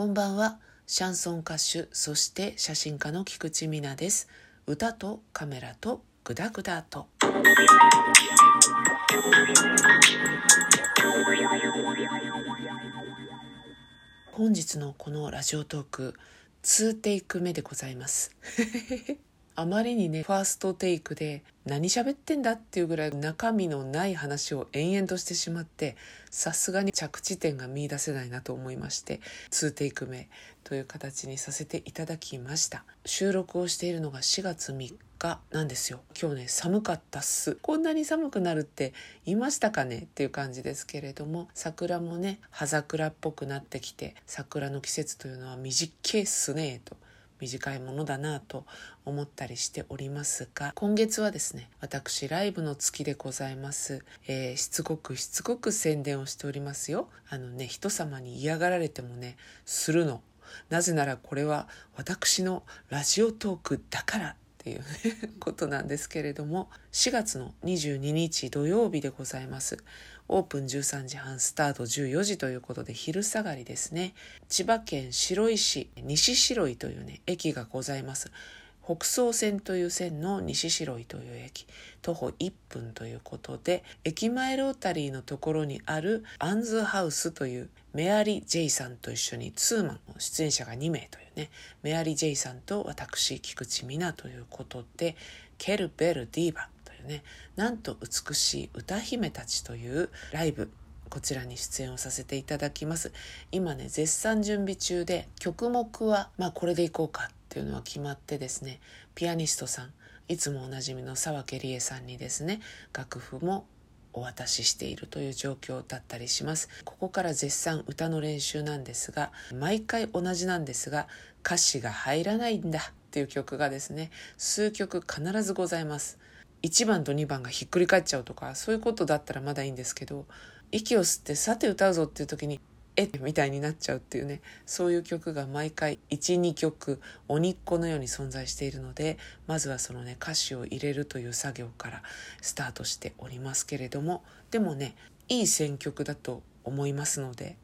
こんばんは。シャンソン歌手、そして写真家の菊池美奈です。歌とカメラとグダグダと。本日のこのラジオトーク、2テイク目でございます。あまりにね、ファーストテイクで何喋ってんだっていうぐらい中身のない話を延々としてしまって、さすがに着地点が見出せないなと思いまして、2テイク目という形にさせていただきました。収録をしているのが4月3日なんですよ。今日ね、寒かったっす。こんなに寒くなるって言いましたかね？っていう感じですけれども、桜もね、葉桜っぽくなってきて、桜の季節というのは短いっすねと。短いものだなと思ったりしておりますが今月はですね私ライブの月でございます、えーしつこくしつこく宣伝をしておりますよ。あのね人様に嫌がられてもねするの。なぜならこれは私のラジオトークだからっていう、ね、ことなんですけれども4月の22日土曜日でございます。オープン13時半スタート14時ということで昼下がりですね。千葉県白井市西白井というね駅がございます。北総線という線の西白井という駅。徒歩1分ということで駅前ロータリーのところにあるアンズハウスというメアリー・ジェイさんと一緒にツーマン出演者が2名というねメアリー・ジェイさんと私菊池美奈ということでケルベル・ディーバね。なんと美しい歌姫たちというライブこちらに出演をさせていただきます。今ね絶賛準備中で曲目はまあこれでいこうかっていうのは決まってですねピアニストさんいつもおなじみの沢家理恵さんにですね楽譜もお渡ししているという状況だったりします。ここから絶賛歌の練習なんですが毎回同じなんですが歌詞が入らないんだっていう曲がですね数曲必ずございます。1番と2番がひっくり返っちゃうとかそういうことだったらまだいいんですけど息を吸ってさて歌うぞっていう時にえっみたいになっちゃうっていうねそういう曲が毎回12曲鬼っ子のように存在しているのでまずはそのね歌詞を入れるという作業からスタートしておりますけれどもでもねいい選曲だと思いますので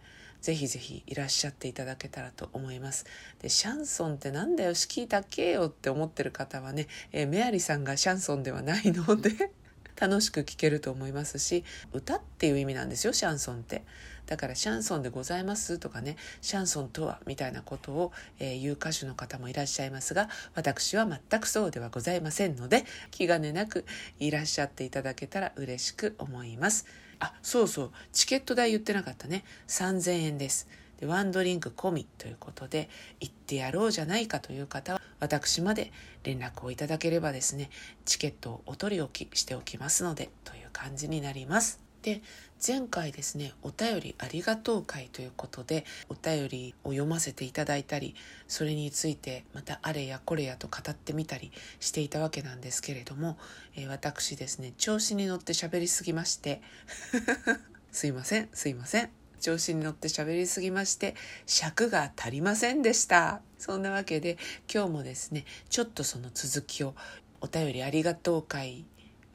ぜひぜひいらっしゃっていただけたらと思います。で、シャンソンってなんだよ、敷居高えよって思ってる方はね、えーメアリさんがシャンソンではないので、楽しく聴けると思いますし、歌っていう意味なんですよ、シャンソンって。だからシャンソンでございますとかね、シャンソンとはみたいなことを、えー言う歌手の方もいらっしゃいますが、私は全くそうではございませんので、気兼ねなくいらっしゃっていただけたら嬉しく思います。あ、そうそう、チケット代言ってなかったね。3000円です。で、ワンドリンク込みということで、行ってやろうじゃないかという方は、私まで連絡をいただければですね、チケットをお取り置きしておきますので、という感じになります。で、前回ですね、お便りありがとう会ということで、お便りを読ませていただいたり、それについてまたあれやこれやと語ってみたりしていたわけなんですけれども、えー私ですね、調子に乗って喋りすぎまして、すいません、すいません。調子に乗って喋りすぎまして、尺が足りませんでした。そんなわけで、今日もですね、ちょっとその続きを、お便りありがとう会、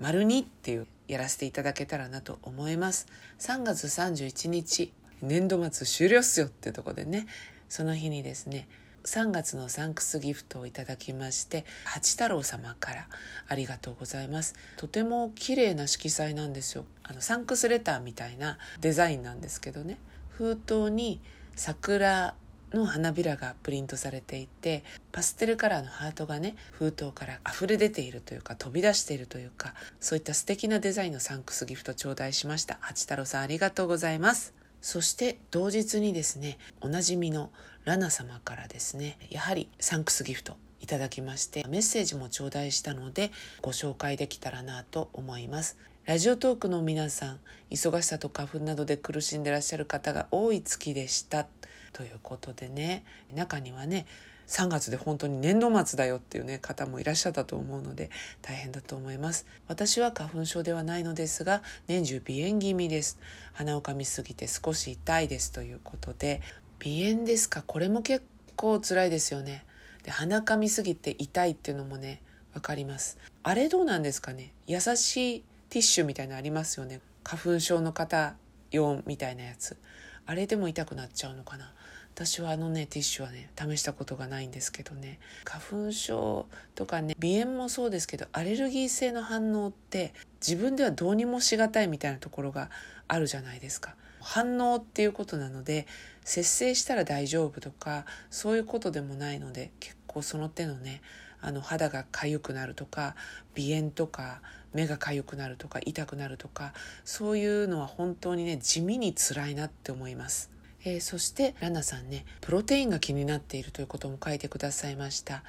丸2っていう、やらせていただけたらなと思います。3月31日、年度末終了っすよっていうところでね、その日にですね、3月のサンクスギフトをいただきまして八太郎様からありがとうございます。とても綺麗な色彩なんですよ。あのサンクスレターみたいなデザインなんですけどね。封筒に桜の花びらがプリントされていてパステルカラーのハートがね封筒から溢れ出ているというか飛び出しているというかそういった素敵なデザインのサンクスギフト頂戴しました。八太郎さんありがとうございます。そして同日にですねおなじみのラナ様からですねやはりサンクスギフトいただきましてメッセージも頂戴したのでご紹介できたらなと思います。ラジオトークの皆さん忙しさと花粉などで苦しんでらっしゃる方が多い月でした。ということでね中にはね3月で本当に年度末だよっていうね方もいらっしゃったと思うので大変だと思います。私は花粉症ではないのですが年中鼻炎気味です。鼻をかみすぎて少し痛いですということで鼻炎ですか？これも結構辛いですよね。で鼻かみすぎて痛いっていうのもねわかります。あれどうなんですかね？優しいティッシュみたいなのありますよね。花粉症の方用みたいなやつ。あれでも痛くなっちゃうのかな。私はあのねティッシュはね試したことがないんですけどね。花粉症とかね鼻炎もそうですけどアレルギー性の反応って自分ではどうにもしがたいみたいなところがあるじゃないですか。反応っていうことなので節制したら大丈夫とかそういうことでもないので結構その手のねあの肌が痒くなるとか鼻炎とか目が痒くなるとか痛くなるとかそういうのは本当にね地味に辛いなって思います。えー、そしてラナさんねプロテインが気になっているということも書いてくださいました。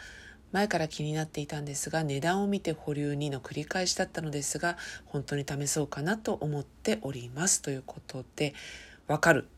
前から気になっていたんですが値段を見て保留2の繰り返しだったのですが本当に試そうかなと思っております。ということでわかる。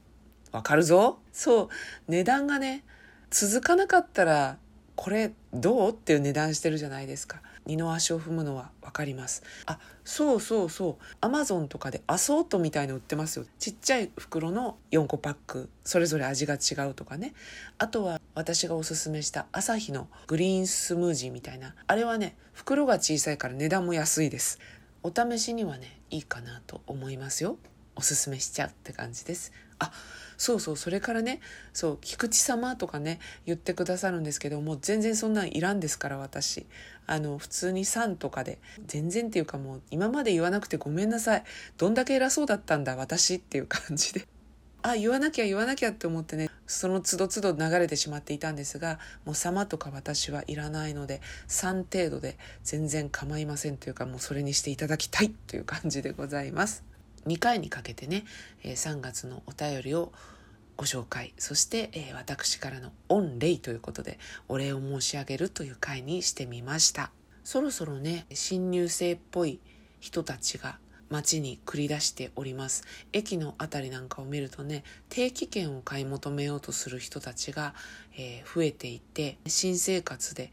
わかるぞ。そう。値段がね続かなかったらこれどう？っていう値段してるじゃないですか。二の足を踏むのは分かります。あそうそうそう。アマゾンとかでアソートみたいの売ってますよ。ちっちゃい袋の4個パックそれぞれ味が違うとかね。あとは私がおすすめした朝日のグリーンスムージーみたいな。あれはね袋が小さいから値段も安いです。お試しにはねいいかなと思いますよ。おすすめしちゃうって感じです。あそうそうそれからねそう菊池様とかね言ってくださるんですけどもう全然そんなんいらんですから私あの普通に「さん」とかで全然っていうかもう今まで言わなくてごめんなさいどんだけ偉そうだったんだ私っていう感じで。あ言わなきゃ言わなきゃって思ってねその都度都度流れてしまっていたんですがもう「様」とか私はいらないので3程度で全然構いませんというかもうそれにしていただきたいという感じでございます。2回にかけてね3月のお便りをご紹介。そして、え私からの御礼ということでお礼を申し上げるという回にしてみました。そろそろね新入生っぽい人たちが街に繰り出しております。駅の辺りなんかを見るとね定期券を買い求めようとする人たちが、え、増えていて新生活で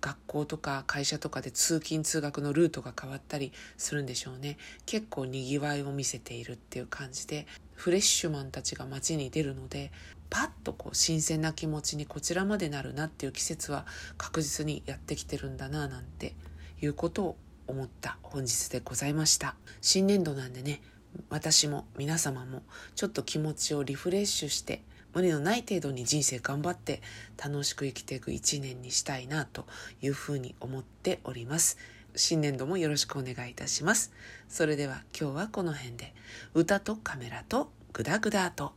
学校とか会社とかで通勤通学のルートが変わったりするんでしょうね。結構にぎわいを見せているっていう感じでフレッシュマンたちが街に出るのでパッとこう新鮮な気持ちにこちらまでなるなっていう季節は確実にやってきてるんだななんていうことを思った本日でございました。新年度なんでね私も皆様もちょっと気持ちをリフレッシュして無理のない程度に人生頑張って楽しく生きていく一年にしたいなというふうに思っております。新年度もよろしくお願いいたします。それでは今日はこの辺で歌とカメラとグダグダと。